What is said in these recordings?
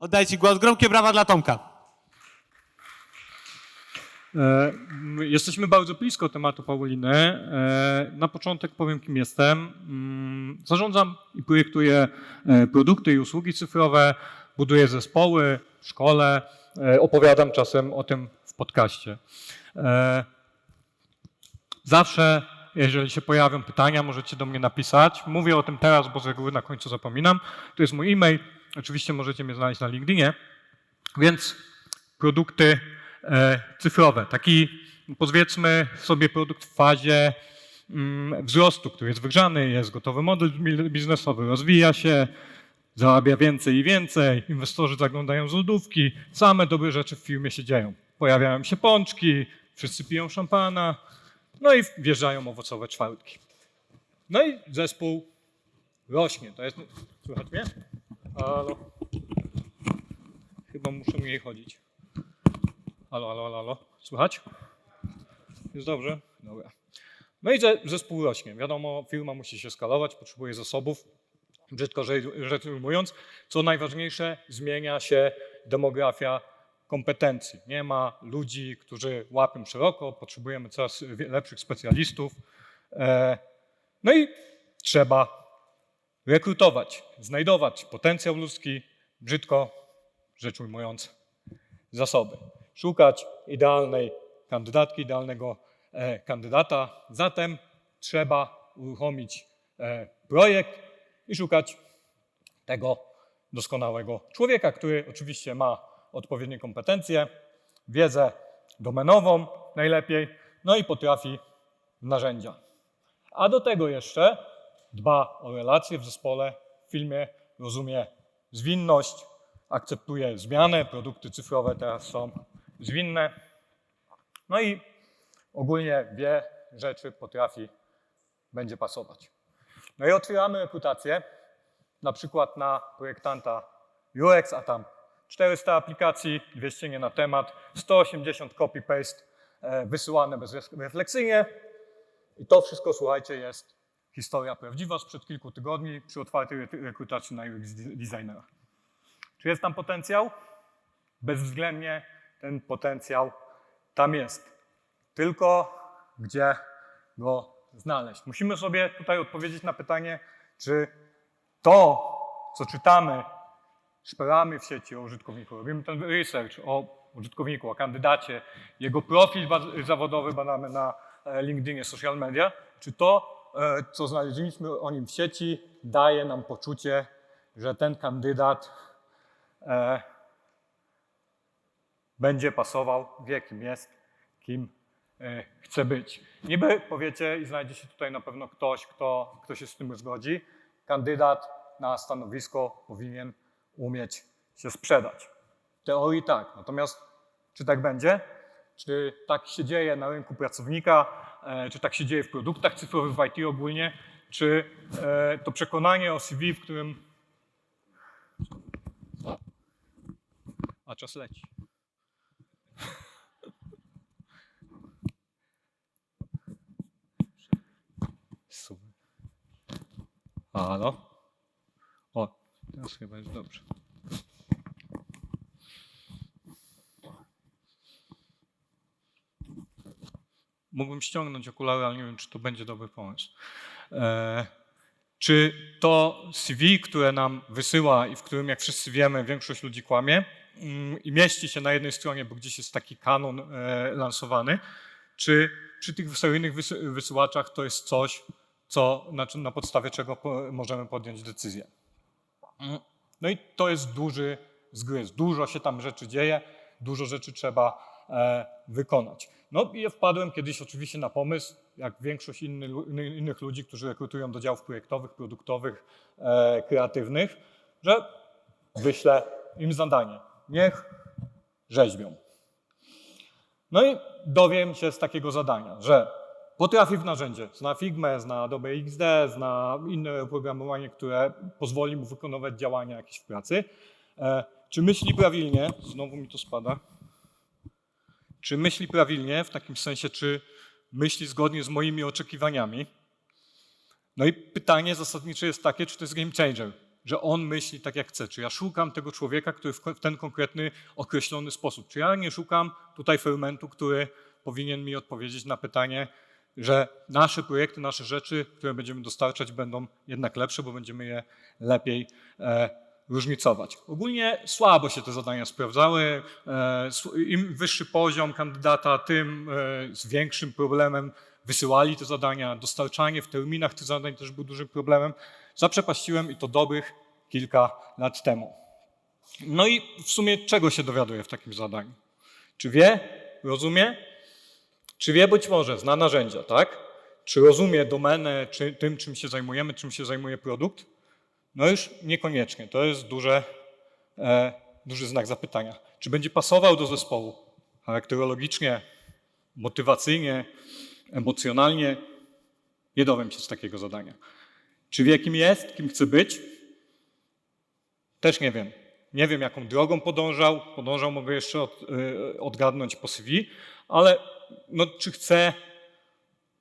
Oddaję Ci głos. Gromkie brawa dla Tomka. E, Jesteśmy bardzo blisko tematu Pauliny. E, Na początek powiem, kim jestem. Mm, Zarządzam i projektuję e, produkty i usługi cyfrowe, buduję zespoły szkole, opowiadam czasem o tym w podcaście. Zawsze, jeżeli się pojawią pytania, możecie do mnie napisać. Mówię o tym teraz, bo z reguły na końcu zapominam. To jest mój e-mail. Oczywiście możecie mnie znaleźć na LinkedInie. Więc produkty e, cyfrowe. Taki powiedzmy sobie produkt w fazie mm, wzrostu, który jest wygrzany, jest gotowy model bi- biznesowy, rozwija się, zarabia więcej i więcej, inwestorzy zaglądają z lodówki, same dobre rzeczy w firmie się dzieją. Pojawiają się pączki, wszyscy piją szampana, no i wjeżdżają owocowe czwartki. No i zespół rośnie. To jest. Słychać mnie? Halo. Chyba muszę mniej chodzić. Halo, halo, halo, halo. Słychać? Jest dobrze? Dobra. No i ze- zespół rośnie. Wiadomo, firma musi się skalować, potrzebuje zasobów. Brzydko rzecz ujmując, co najważniejsze, zmienia się demografia kompetencji. Nie ma ludzi, którzy łapią szeroko, potrzebujemy coraz lepszych specjalistów. E, No i trzeba rekrutować, znajdować potencjał ludzki, brzydko rzecz ujmując, zasoby. Szukać idealnej kandydatki, idealnego e, kandydata. Zatem trzeba uruchomić e, projekt i szukać tego doskonałego człowieka, który oczywiście ma odpowiednie kompetencje, wiedzę domenową najlepiej, no i potrafi narzędzia. A do tego jeszcze dba o relacje w zespole, w filmie, rozumie zwinność, akceptuje zmianę, produkty cyfrowe teraz są zwinne. No i ogólnie wie rzeczy, potrafi, będzie pasować. No i otwieramy rekrutację, na przykład na projektanta UX, a tam 400 aplikacji, 200 nie na temat, 180 copy-paste e, wysyłane bezrefleksyjnie. I to wszystko, słuchajcie, jest historia prawdziwa sprzed kilku tygodni przy otwartej re- rekrutacji na UX designera. Czy jest tam potencjał? Bezwzględnie ten potencjał tam jest. Tylko gdzie go znaleźć? Musimy sobie tutaj odpowiedzieć na pytanie, czy to, co czytamy, szperamy w sieci o użytkowniku, robimy ten research o użytkowniku, o kandydacie, jego profil zawodowy badamy na e, LinkedInie, social media, czy to, e, co znaleźliśmy o nim w sieci, daje nam poczucie, że ten kandydat e, będzie pasował, wie kim jest, kim e, chce być. Niby powiecie i znajdzie się tutaj na pewno ktoś, kto, kto się z tym zgodzi, kandydat na stanowisko powinien umieć się sprzedać. W teorii tak, natomiast czy tak będzie? Czy tak się dzieje na rynku pracownika? E, Czy tak się dzieje w produktach cyfrowych, w IT ogólnie? Czy e, to przekonanie o CV, w którym... A czas leci. Super. Halo? Teraz chyba jest dobrze. Mógłbym ściągnąć okulary, ale nie wiem, czy to będzie dobry pomysł. E, czy to CV, które nam wysyła i w którym, jak wszyscy wiemy, większość ludzi kłamie mm, i mieści się na jednej stronie, bo gdzieś jest taki kanon e, lansowany, czy przy tych seryjnych wysy- wysyłaczach to jest coś, co, na, na podstawie czego możemy podjąć decyzję. Mm. No i to jest duży zgryz. Dużo się tam rzeczy dzieje, dużo rzeczy trzeba e, wykonać. No i ja wpadłem kiedyś oczywiście na pomysł, jak większość inny, innych ludzi, którzy rekrutują do działów projektowych, produktowych, e, kreatywnych, że wyślę im zadanie. Niech rzeźbią. No i dowiem się z takiego zadania, że potrafi w narzędzie, zna Figma, zna Adobe XD, zna inne oprogramowanie, które pozwoli mu wykonywać działania jakieś w pracy. E, czy myśli prawilnie? Znowu mi to spada. Czy myśli prawilnie, w takim sensie, czy myśli zgodnie z moimi oczekiwaniami? No i pytanie zasadnicze jest takie, czy to jest game changer. że on myśli tak, jak chce. Czy ja szukam tego człowieka, który w ten konkretny, określony sposób. Czy ja nie szukam tutaj fermentu, który powinien mi odpowiedzieć na pytanie, że nasze projekty, nasze rzeczy, które będziemy dostarczać, będą jednak lepsze, bo będziemy je lepiej e, różnicować. Ogólnie słabo się te zadania sprawdzały. E, Im wyższy poziom kandydata, tym e, z większym problemem wysyłali te zadania. Dostarczanie w terminach tych zadań też był dużym problemem. Zaprzepaściłem i to dobrych kilka lat temu. No i w sumie czego się dowiaduję w takim zadaniu? Czy wie, rozumie? Czy wie być może, zna narzędzia, tak? Czy rozumie domenę, czy tym, czym się zajmujemy, czym się zajmuje produkt? No już niekoniecznie. To jest duże, e, duży znak zapytania. Czy będzie pasował do zespołu charakterologicznie, motywacyjnie, emocjonalnie? Nie dowiem się z takiego zadania. Czy wie, kim jest, kim chce być? Też nie wiem. Nie wiem, jaką drogą podążał. Podążał, mogę jeszcze od, y, odgadnąć po CV, ale no, czy chce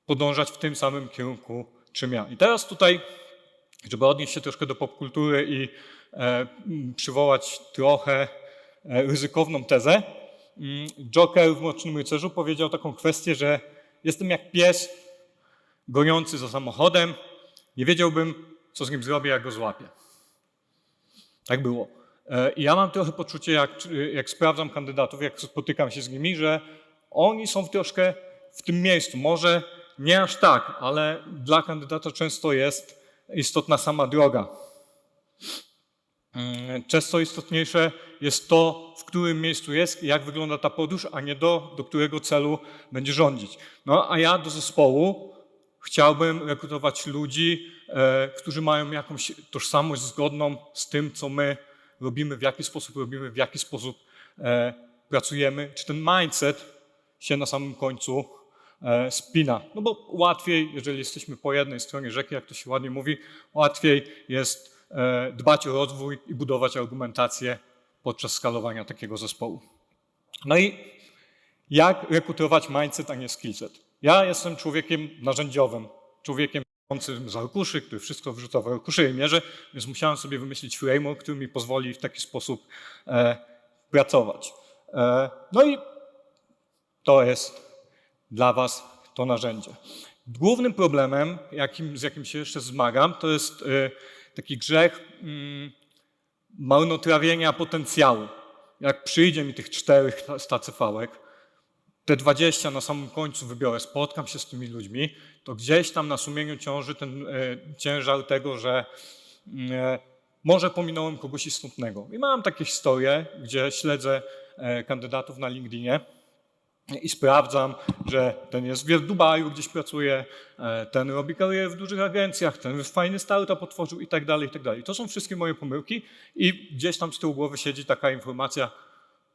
podążać w tym samym kierunku, czym ja. I teraz tutaj, żeby odnieść się troszkę do popkultury i e, przywołać trochę e, ryzykowną tezę, mm, Joker w Mrocznym Rycerzu powiedział taką kwestię, że jestem jak pies goniący za samochodem, nie wiedziałbym, co z nim zrobię, jak go złapię. Tak było. E, I ja mam trochę poczucie, jak, jak sprawdzam kandydatów, jak spotykam się z nimi, że oni są troszkę w tym miejscu. Może nie aż tak, ale dla kandydata często jest istotna sama droga. Mm, Często istotniejsze jest to, w którym miejscu jest i jak wygląda ta podróż, a nie do, do którego celu będzie rządzić. No a ja do zespołu chciałbym rekrutować ludzi, e, którzy mają jakąś tożsamość zgodną z tym, co my robimy, w jaki sposób robimy, w jaki sposób e, pracujemy, czy ten mindset się na samym końcu e, spina. No bo łatwiej, jeżeli jesteśmy po jednej stronie rzeki, jak to się ładnie mówi, łatwiej jest e, dbać o rozwój i budować argumentację podczas skalowania takiego zespołu. No i jak rekrutować mindset, a nie skillset? Ja jestem człowiekiem narzędziowym, człowiekiem mającym z arkuszy, który wszystko wrzuca w arkusze i mierzy, więc musiałem sobie wymyślić framework, który mi pozwoli w taki sposób e, pracować. E, no i to jest dla Was to narzędzie. Głównym problemem, jakim, z jakim się jeszcze zmagam, to jest e, taki grzech mm, marnotrawienia potencjału. Jak przyjdzie mi tych czterech stacefałek, te 20 na samym końcu wybiorę, spotkam się z tymi ludźmi, to gdzieś tam na sumieniu ciąży ten e, ciężar tego, że e, może pominąłem kogoś istotnego. I mam takie historie, gdzie śledzę e, kandydatów na LinkedInie i sprawdzam, że ten jest w Dubaju, gdzieś pracuje, e, ten robi karierę w dużych agencjach, ten fajny startup otworzył i tak dalej, i tak dalej. To są wszystkie moje pomyłki i gdzieś tam z tyłu głowy siedzi taka informacja,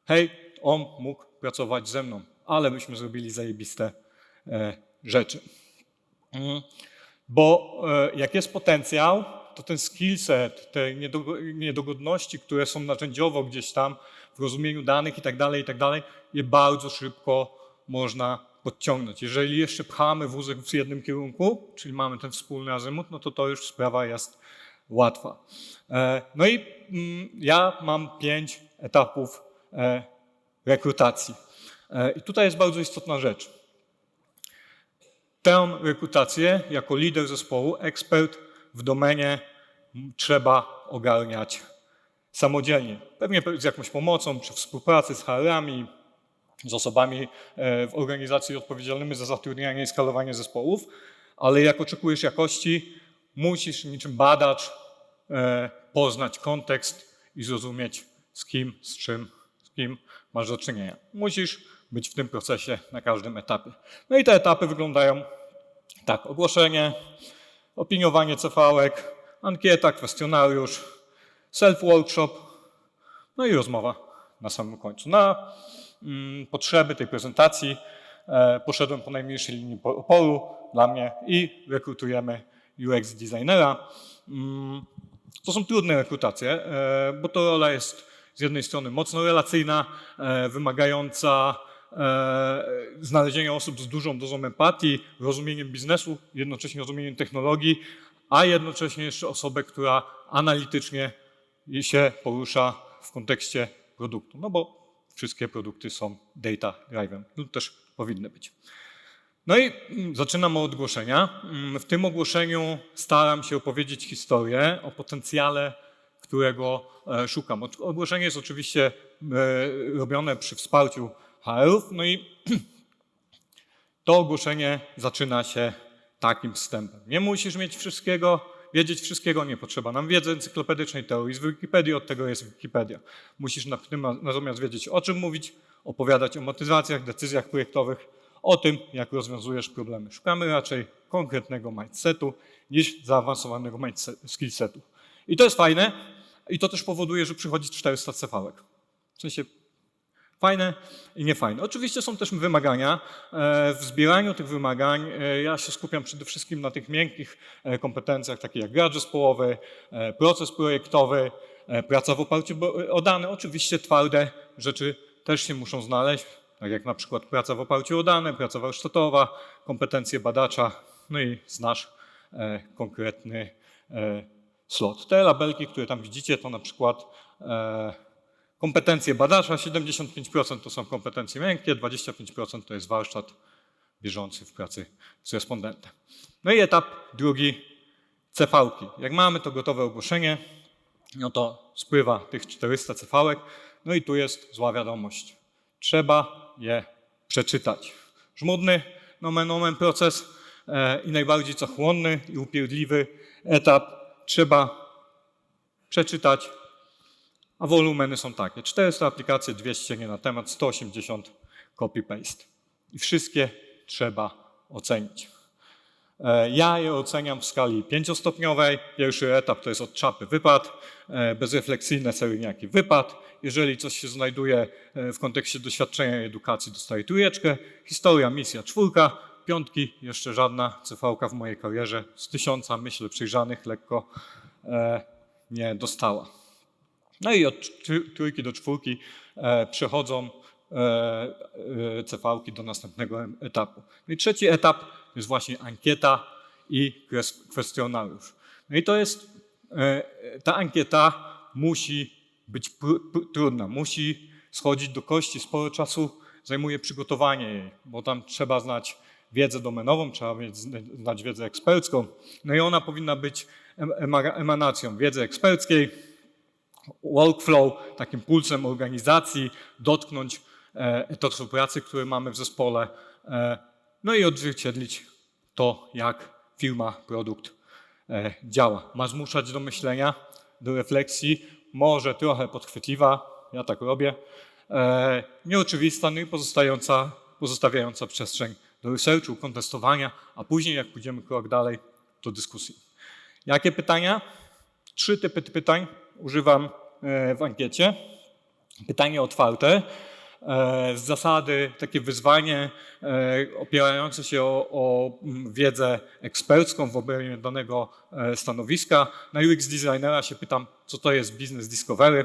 hej, on mógł pracować ze mną, ale byśmy zrobili zajebiste e, rzeczy. Mm. Bo e, jak jest potencjał, to ten skillset, te niedogo- niedogodności, które są narzędziowo gdzieś tam rozumieniu danych i tak dalej, i tak dalej, je bardzo szybko można podciągnąć. Jeżeli jeszcze pchamy wózek w jednym kierunku, czyli mamy ten wspólny azymut, no to to już sprawa jest łatwa. E, No i mm, ja mam pięć etapów e, rekrutacji. E, I tutaj jest bardzo istotna rzecz. Tę rekrutację jako lider zespołu, ekspert w domenie trzeba ogarniać samodzielnie. Pewnie z jakąś pomocą, przy współpracy z HR-ami, z osobami e, w organizacji odpowiedzialnymi za zatrudnianie i skalowanie zespołów, ale jak oczekujesz jakości, musisz niczym badacz e, poznać kontekst i zrozumieć z kim, z czym, z kim masz do czynienia. Musisz być w tym procesie na każdym etapie. No i te etapy wyglądają tak. Ogłoszenie, opiniowanie CV-ek, ankieta, kwestionariusz, self-workshop, no i rozmowa na samym końcu. Na mm, potrzeby tej prezentacji e, poszedłem po najmniejszej linii po- oporu dla mnie i rekrutujemy UX designera. Mm, to są trudne rekrutacje, e, bo to rola jest z jednej strony mocno relacyjna, e, wymagająca e, znalezienia osób z dużą dozą empatii, rozumieniem biznesu, jednocześnie rozumieniem technologii, a jednocześnie jeszcze osobę, która analitycznie się porusza w kontekście produktu. No bo wszystkie produkty są data driven, lub też powinny być. No i mm, zaczynam od ogłoszenia. Mm, W tym ogłoszeniu staram się opowiedzieć historię o potencjale, którego e, szukam. Ogłoszenie jest oczywiście e, robione przy wsparciu HR-ów, no i to ogłoszenie zaczyna się takim wstępem. Nie musisz mieć wszystkiego, wiedzieć wszystkiego, nie potrzeba nam wiedzy encyklopedycznej, teorii z Wikipedii, od tego jest Wikipedia. Musisz natomiast wiedzieć, o czym mówić, opowiadać o motywacjach, decyzjach projektowych, o tym, jak rozwiązujesz problemy. Szukamy raczej konkretnego mindsetu niż zaawansowanego mindset- skillsetu. I to jest fajne i to też powoduje, że przychodzi 400 CV-ek. W sensie Fajne i niefajne. Oczywiście są też wymagania. E, W zbieraniu tych wymagań e, ja się skupiam przede wszystkim na tych miękkich e, kompetencjach, takich jak grad zespołowy, proces projektowy, praca w oparciu o dane. Oczywiście twarde rzeczy też się muszą znaleźć, tak jak na przykład praca w oparciu o dane, praca warsztatowa, kompetencje badacza, no i znasz konkretny slot. Te labelki, które tam widzicie, to na przykład Kompetencje badacza 75% to są kompetencje miękkie, 25% to jest warsztat bieżący w pracy z respondentem. No i etap drugi, CV-ki. Jak mamy to gotowe ogłoszenie, no to spływa tych 400 CV-ek, no i tu jest zła wiadomość. Trzeba je przeczytać. Żmudny, nomen omen proces e, i najbardziej cochłonny i upierdliwy etap. Trzeba przeczytać, a wolumeny są takie. 400 aplikacje, 200 nie na temat, 180 copy-paste. I wszystkie trzeba ocenić. E, Ja je oceniam w skali pięciostopniowej. Pierwszy etap to jest od czapy wypad, e, bezrefleksyjne seryjniaki wypad. Jeżeli coś się znajduje e, w kontekście doświadczenia i edukacji, dostaje trójeczkę. Historia, misja czwórka, piątki, jeszcze żadna CV w mojej karierze z tysiąca, myślę, przejrzanych lekko nie dostała. No i od tr- trójki do czwórki e, przechodzą e, e, CV-ki do następnego etapu. No i trzeci etap jest właśnie ankieta i kwestionariusz. No i to jest, ta ankieta musi być trudna, musi schodzić do kości, sporo czasu zajmuje przygotowanie jej, bo tam trzeba znać wiedzę domenową, trzeba znać wiedzę ekspercką, no i ona powinna być em- ema- emanacją wiedzy eksperckiej, workflow, takim pulsem organizacji, dotknąć e, etatu pracy, który mamy w zespole, e, no i odzwierciedlić to, jak firma, produkt e, działa. Ma zmuszać do myślenia, do refleksji, może trochę podchwytliwa, ja tak robię, e, nieoczywista, no i pozostająca, pozostawiająca przestrzeń do researchu, kontestowania, a później, jak pójdziemy krok dalej, do dyskusji. Jakie pytania? Trzy typy pytań używam e, w ankiecie. Pytanie otwarte. e, Z zasady takie wyzwanie e, opierające się o, o wiedzę ekspercką w obrębie danego stanowiska. Na UX designera się pytam, co to jest business discovery,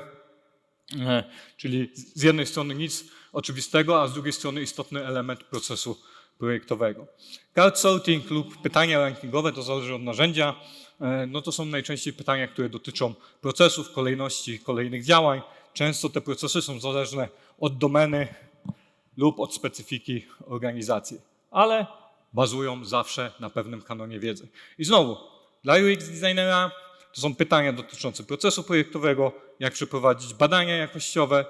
czyli z jednej strony nic oczywistego, a z drugiej strony istotny element procesu projektowego. Card sorting lub pytania rankingowe, to zależy od narzędzia, e, no to są najczęściej pytania, które dotyczą procesów, kolejności kolejnych działań. Często te procesy są zależne od domeny lub od specyfiki organizacji, ale bazują zawsze na pewnym kanonie wiedzy. I znowu, dla UX designera to są pytania dotyczące procesu projektowego, jak przeprowadzić badania jakościowe,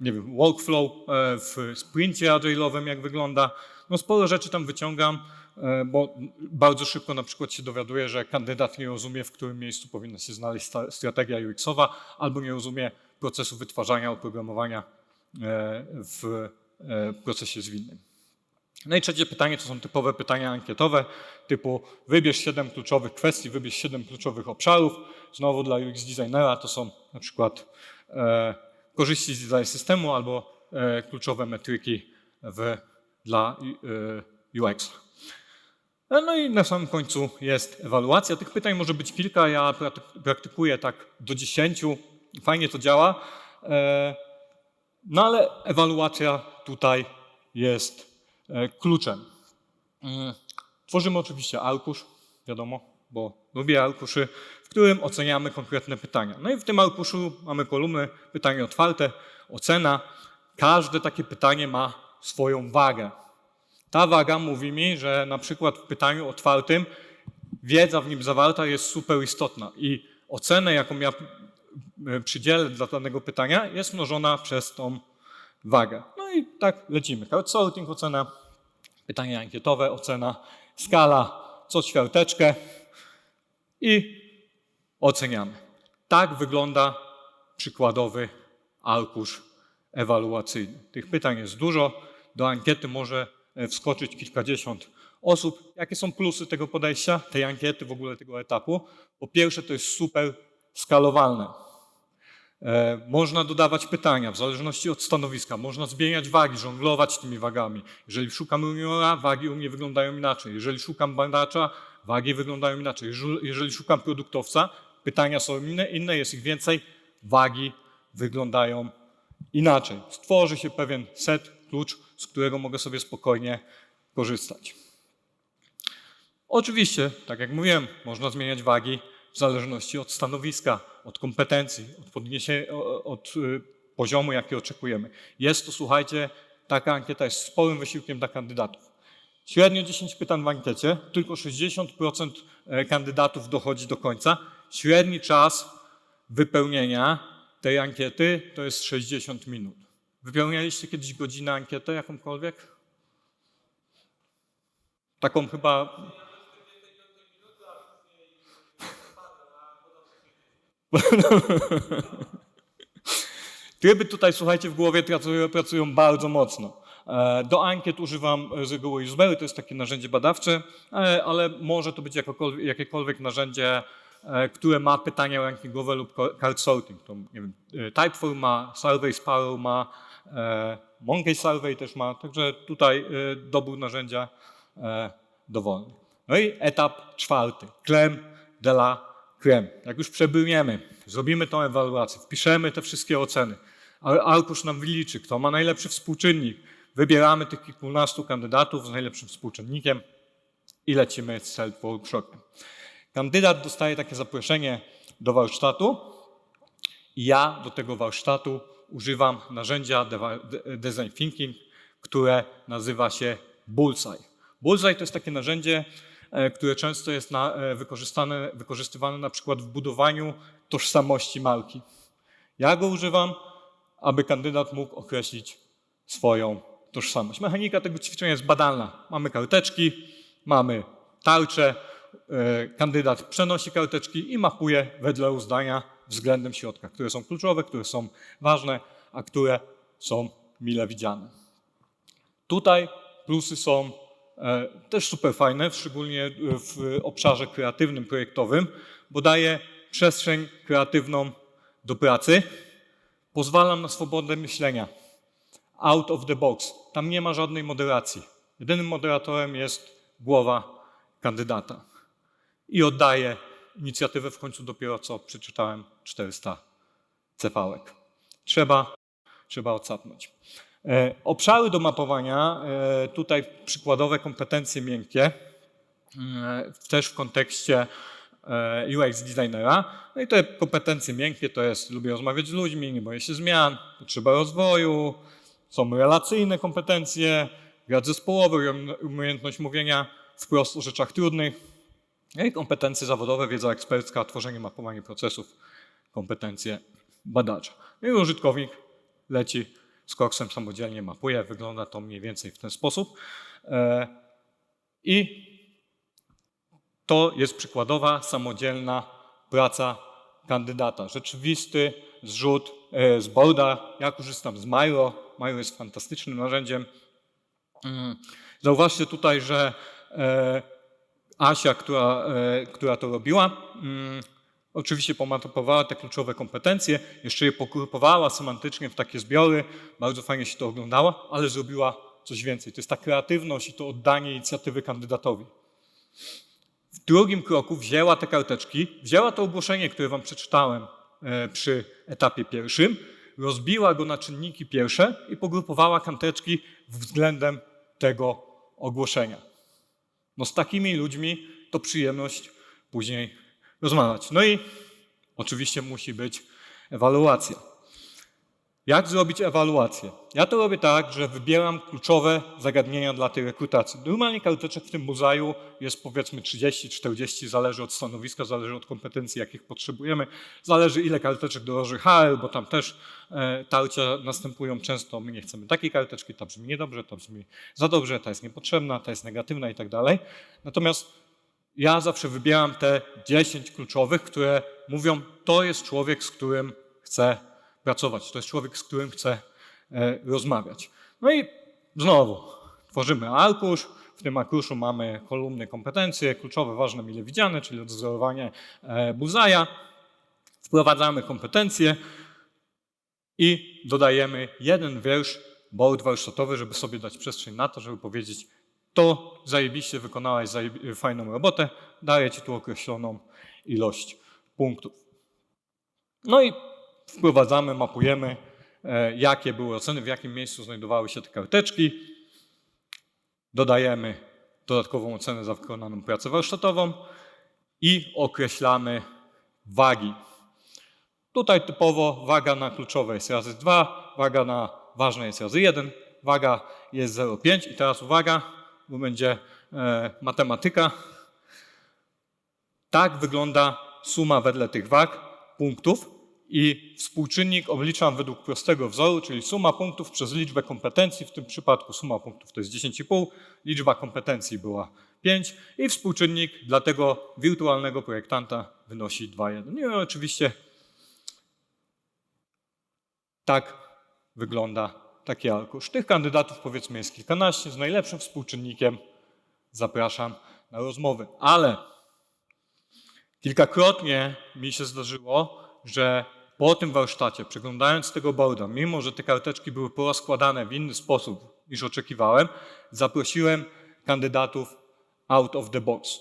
nie wiem, workflow e, w sprincie agile'owym, jak wygląda. No sporo rzeczy tam wyciągam, e, bo bardzo szybko na przykład się dowiaduję, że kandydat nie rozumie, w którym miejscu powinna się znaleźć strategia UX-owa, albo nie rozumie procesu wytwarzania oprogramowania e, w e, procesie zwinnym. No i trzecie pytanie to są typowe pytania ankietowe, typu wybierz 7 kluczowych kwestii, wybierz 7 kluczowych obszarów. Znowu dla UX designera to są na przykład korzyści z design systemu albo kluczowe metryki w, dla e, UX. E, No i na samym końcu jest ewaluacja. Tych pytań może być kilka, ja praktykuję tak do 10. Fajnie to działa. E, No ale ewaluacja tutaj jest e, kluczem. Tworzymy oczywiście arkusz, wiadomo, bo lubię arkuszy, w którym oceniamy konkretne pytania. No i w tym arkuszu mamy kolumny pytanie otwarte, ocena. Każde takie pytanie ma swoją wagę. Ta waga mówi mi, że na przykład w pytaniu otwartym wiedza w nim zawarta jest super istotna i ocenę, jaką ja e, przydzielę dla danego pytania, jest mnożona przez tą wagę. No i tak lecimy. Crowdsorting, ocena, pytania ankietowe, ocena, skala, co ćwiarteczkę i oceniamy. Tak wygląda przykładowy arkusz ewaluacyjny. Tych pytań jest dużo. Do ankiety może e, wskoczyć kilkadziesiąt osób. Jakie są plusy tego podejścia, tej ankiety, w ogóle tego etapu? Po pierwsze, to jest super skalowalne. E, Można dodawać pytania w zależności od stanowiska, można zmieniać wagi, żonglować tymi wagami. Jeżeli szukam juniora, wagi u mnie wyglądają inaczej. Jeżeli szukam badacza, wagi wyglądają inaczej. Jeżeli- Jeżeli szukam produktowca, pytania są inne, inne, jest ich więcej, wagi wyglądają inaczej. Stworzy się pewien set, klucz, z którego mogę sobie spokojnie korzystać. Oczywiście, tak jak mówiłem, można zmieniać wagi w zależności od stanowiska, od kompetencji, od, podniesie, o- od y, poziomu, jaki oczekujemy. Jest to, słuchajcie, taka ankieta jest sporym wysiłkiem dla kandydatów. Średnio 10 pytań w ankiecie, tylko 60% e, kandydatów dochodzi do końca. Średni czas wypełnienia tej ankiety to jest 60 minut. Wypełnialiście kiedyś godzinę ankietę jakąkolwiek? Taką chyba Tryby tutaj, słuchajcie, w głowie pracują, pracują bardzo mocno. E, Do ankiet używam z reguły Useberry, to jest takie narzędzie badawcze, e, ale może to być jakiekolwiek narzędzie, e, które ma pytania rankingowe lub card sorting. To, nie wiem, Typeform ma, Survey Sparrow ma, Monkey Survey też ma, także tutaj e, dobór narzędzia e, dowolny. No i etap czwarty, creme de la creme. Jak już przebyjemy, zrobimy tą ewaluację, wpiszemy te wszystkie oceny, Ar- arkusz nam wyliczy, kto ma najlepszy współczynnik, wybieramy tych kilkunastu kandydatów z najlepszym współczynnikiem i lecimy z self-workshopem. Kandydat dostaje takie zaproszenie do warsztatu i ja do tego warsztatu używam narzędzia design thinking, które nazywa się Bullseye. Bullseye to jest takie narzędzie, e, które często jest na, e, wykorzystane, wykorzystywane na przykład w budowaniu tożsamości marki. Ja go używam, aby kandydat mógł określić swoją tożsamość. Mechanika tego ćwiczenia jest badalna. Mamy karteczki, mamy tarczę, e, kandydat przenosi karteczki i mapuje wedle uznania względem środka, które są kluczowe, które są ważne, a które są mile widziane. Tutaj plusy są e, też super fajne, szczególnie w obszarze kreatywnym, projektowym, bo daje przestrzeń kreatywną do pracy, pozwala na swobodę myślenia. Out of the box. Tam nie ma żadnej moderacji. Jedynym moderatorem jest głowa kandydata. I oddaje inicjatywę w końcu dopiero co przeczytałem 400 cefałek. Trzeba, trzeba odsapnąć. E, obszary do mapowania, e, tutaj przykładowe kompetencje miękkie, e, też w kontekście UX designera. No i te kompetencje miękkie to jest lubię rozmawiać z ludźmi, nie boję się zmian, potrzeba rozwoju, są relacyjne kompetencje, grad zespołowy, um- umiejętność mówienia wprost o rzeczach trudnych. No i kompetencje zawodowe, wiedza ekspercka, tworzenie, mapowanie procesów, kompetencje badacza. No i użytkownik leci z koksem samodzielnie, mapuje, wygląda to mniej więcej w ten sposób. E, I to jest przykładowa, samodzielna praca kandydata. Rzeczywisty zrzut e, z boarda. Ja korzystam z Miro. Miro jest fantastycznym narzędziem. Mm. Zauważcie tutaj, że e, Asia, która, e, która to robiła, mm, oczywiście pomapowała te kluczowe kompetencje, jeszcze je pogrupowała semantycznie w takie zbiory, bardzo fajnie się to oglądało, ale zrobiła coś więcej. To jest ta kreatywność i to oddanie inicjatywy kandydatowi. W drugim kroku wzięła te karteczki, wzięła to ogłoszenie, które wam przeczytałem e, przy etapie pierwszym, rozbiła go na czynniki pierwsze i pogrupowała karteczki względem tego ogłoszenia. No z takimi ludźmi to przyjemność później rozmawiać. No i oczywiście musi być ewaluacja. Jak zrobić ewaluację? Ja to robię tak, że wybieram kluczowe zagadnienia dla tej rekrutacji. Normalnie karteczek w tym muzaju jest powiedzmy 30-40, zależy od stanowiska, zależy od kompetencji, jakich potrzebujemy, zależy ile karteczek dołoży HR, bo tam też e, tarcia następują często. My nie chcemy takiej karteczki, ta brzmi niedobrze, ta brzmi za dobrze, ta jest niepotrzebna, ta jest negatywna i tak dalej. Natomiast ja zawsze wybieram te 10 kluczowych, które mówią, to jest człowiek, z którym chcę pracować, to jest człowiek, z którym chcę e, rozmawiać. No i znowu tworzymy arkusz. W tym arkuszu mamy kolumny kompetencje, kluczowe, ważne, mile widziane, czyli odzorowanie e, Buzaja. Wprowadzamy kompetencje i dodajemy jeden wiersz, board warsztatowy, żeby sobie dać przestrzeń na to, żeby powiedzieć, to zajebiście wykonałeś zajeb- fajną robotę, daję ci tu określoną ilość punktów. No i wprowadzamy, mapujemy, e, jakie były oceny, w jakim miejscu znajdowały się te karteczki. Dodajemy dodatkową ocenę za wykonaną pracę warsztatową i określamy wagi. Tutaj typowo waga na kluczowe jest razy 2, waga na ważne jest razy 1, waga jest 0,5 i teraz uwaga, bo będzie e, matematyka. Tak wygląda suma wedle tych wag punktów i współczynnik obliczam według prostego wzoru, czyli suma punktów przez liczbę kompetencji. W tym przypadku suma punktów to jest 10,5, liczba kompetencji była 5 i współczynnik dla tego wirtualnego projektanta wynosi 2,1. No i oczywiście tak wygląda taki arkusz. Tych kandydatów powiedzmy jest kilkanaście. Z najlepszym współczynnikiem zapraszam na rozmowy. Ale kilkakrotnie mi się zdarzyło, że po tym warsztacie, przeglądając tego boarda, mimo że te karteczki były porozkładane w inny sposób niż oczekiwałem, zaprosiłem kandydatów out of the box.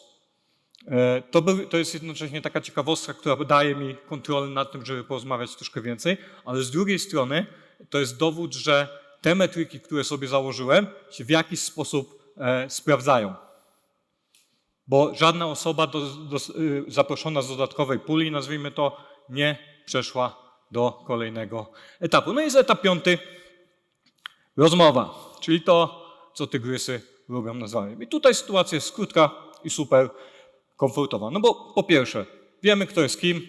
E, To, był, to jest jednocześnie taka ciekawostka, która daje mi kontrolę nad tym, żeby porozmawiać troszkę więcej, ale z drugiej strony to jest dowód, że te metryki, które sobie założyłem, się w jakiś sposób e, sprawdzają. Bo żadna osoba do, do, y, zaproszona z dodatkowej puli, nazwijmy to, nie przeszła do kolejnego etapu. No i jest etap piąty, rozmowa, czyli to, co tygrysy lubią nawzajem. I tutaj sytuacja jest krótka i super komfortowa. No bo po pierwsze, wiemy, kto jest kim,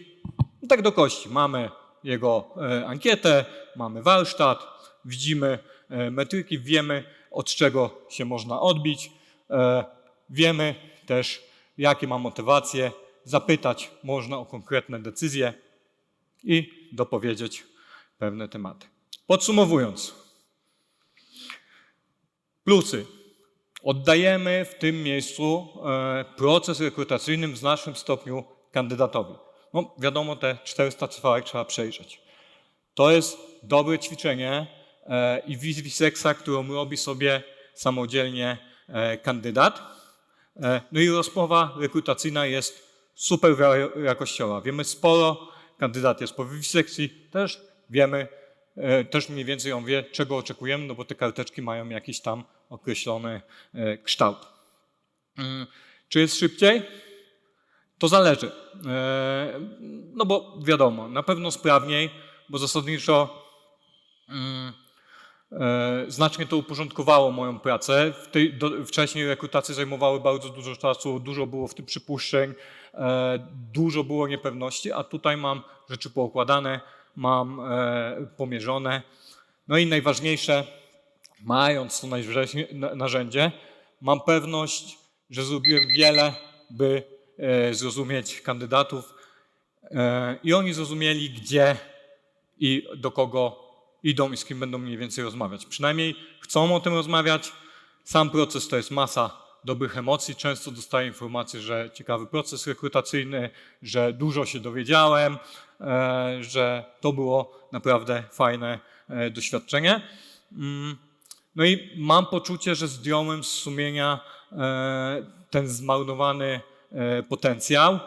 tak do kości. Mamy jego e, ankietę, mamy warsztat, widzimy e, metryki, wiemy, od czego się można odbić, e, wiemy też, jakie ma motywacje, zapytać można o konkretne decyzje i dopowiedzieć pewne tematy. Podsumowując, plusy. Oddajemy w tym miejscu e, proces rekrutacyjny w znacznym stopniu kandydatowi. No, wiadomo, te 400 cyferek trzeba przejrzeć. To jest dobre ćwiczenie e, i wiseksa, którą robi sobie samodzielnie e, kandydat. No i rozmowa rekrutacyjna jest super wa- jakościowa. Wiemy sporo, kandydat jest po wisekcji, też wiemy, e, też mniej więcej on wie, czego oczekujemy, no bo te karteczki mają jakiś tam określony e, kształt. Mm, Czy jest szybciej? To zależy. E, No bo wiadomo, na pewno sprawniej, bo zasadniczo mm, znacznie to uporządkowało moją pracę. Tej, do, wcześniej rekrutacje zajmowały bardzo dużo czasu, dużo było w tym przypuszczeń, e, dużo było niepewności, a tutaj mam rzeczy poukładane, mam e, pomierzone. No i najważniejsze, mając to narzędzie, mam pewność, że zrobiłem wiele, by e, zrozumieć kandydatów e, i oni zrozumieli, gdzie i do kogo idą i z kim będą mniej więcej rozmawiać. Przynajmniej chcą o tym rozmawiać. Sam proces to jest masa dobrych emocji. Często dostaję informację, że ciekawy proces rekrutacyjny, że dużo się dowiedziałem, e, że to było naprawdę fajne e, doświadczenie. Mm, No i mam poczucie, że zdjąłem z sumienia e, ten zmarnowany potencjał.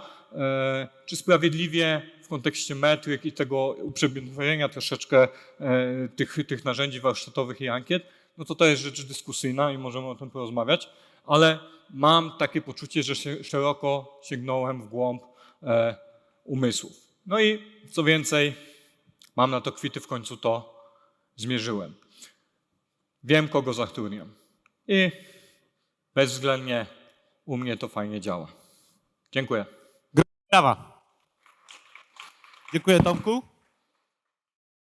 Czy sprawiedliwie kontekście metryk i tego uprzedmiotowienia troszeczkę e, tych, tych narzędzi warsztatowych i ankiet, no to to jest rzecz dyskusyjna i możemy o tym porozmawiać, ale mam takie poczucie, że się, szeroko sięgnąłem w głąb e, umysłów. No i co więcej, mam na to kwity, w końcu to zmierzyłem. Wiem, kogo zatrudniam. I bezwzględnie u mnie to fajnie działa. Dziękuję. Brawa. Dziękuję Tomku.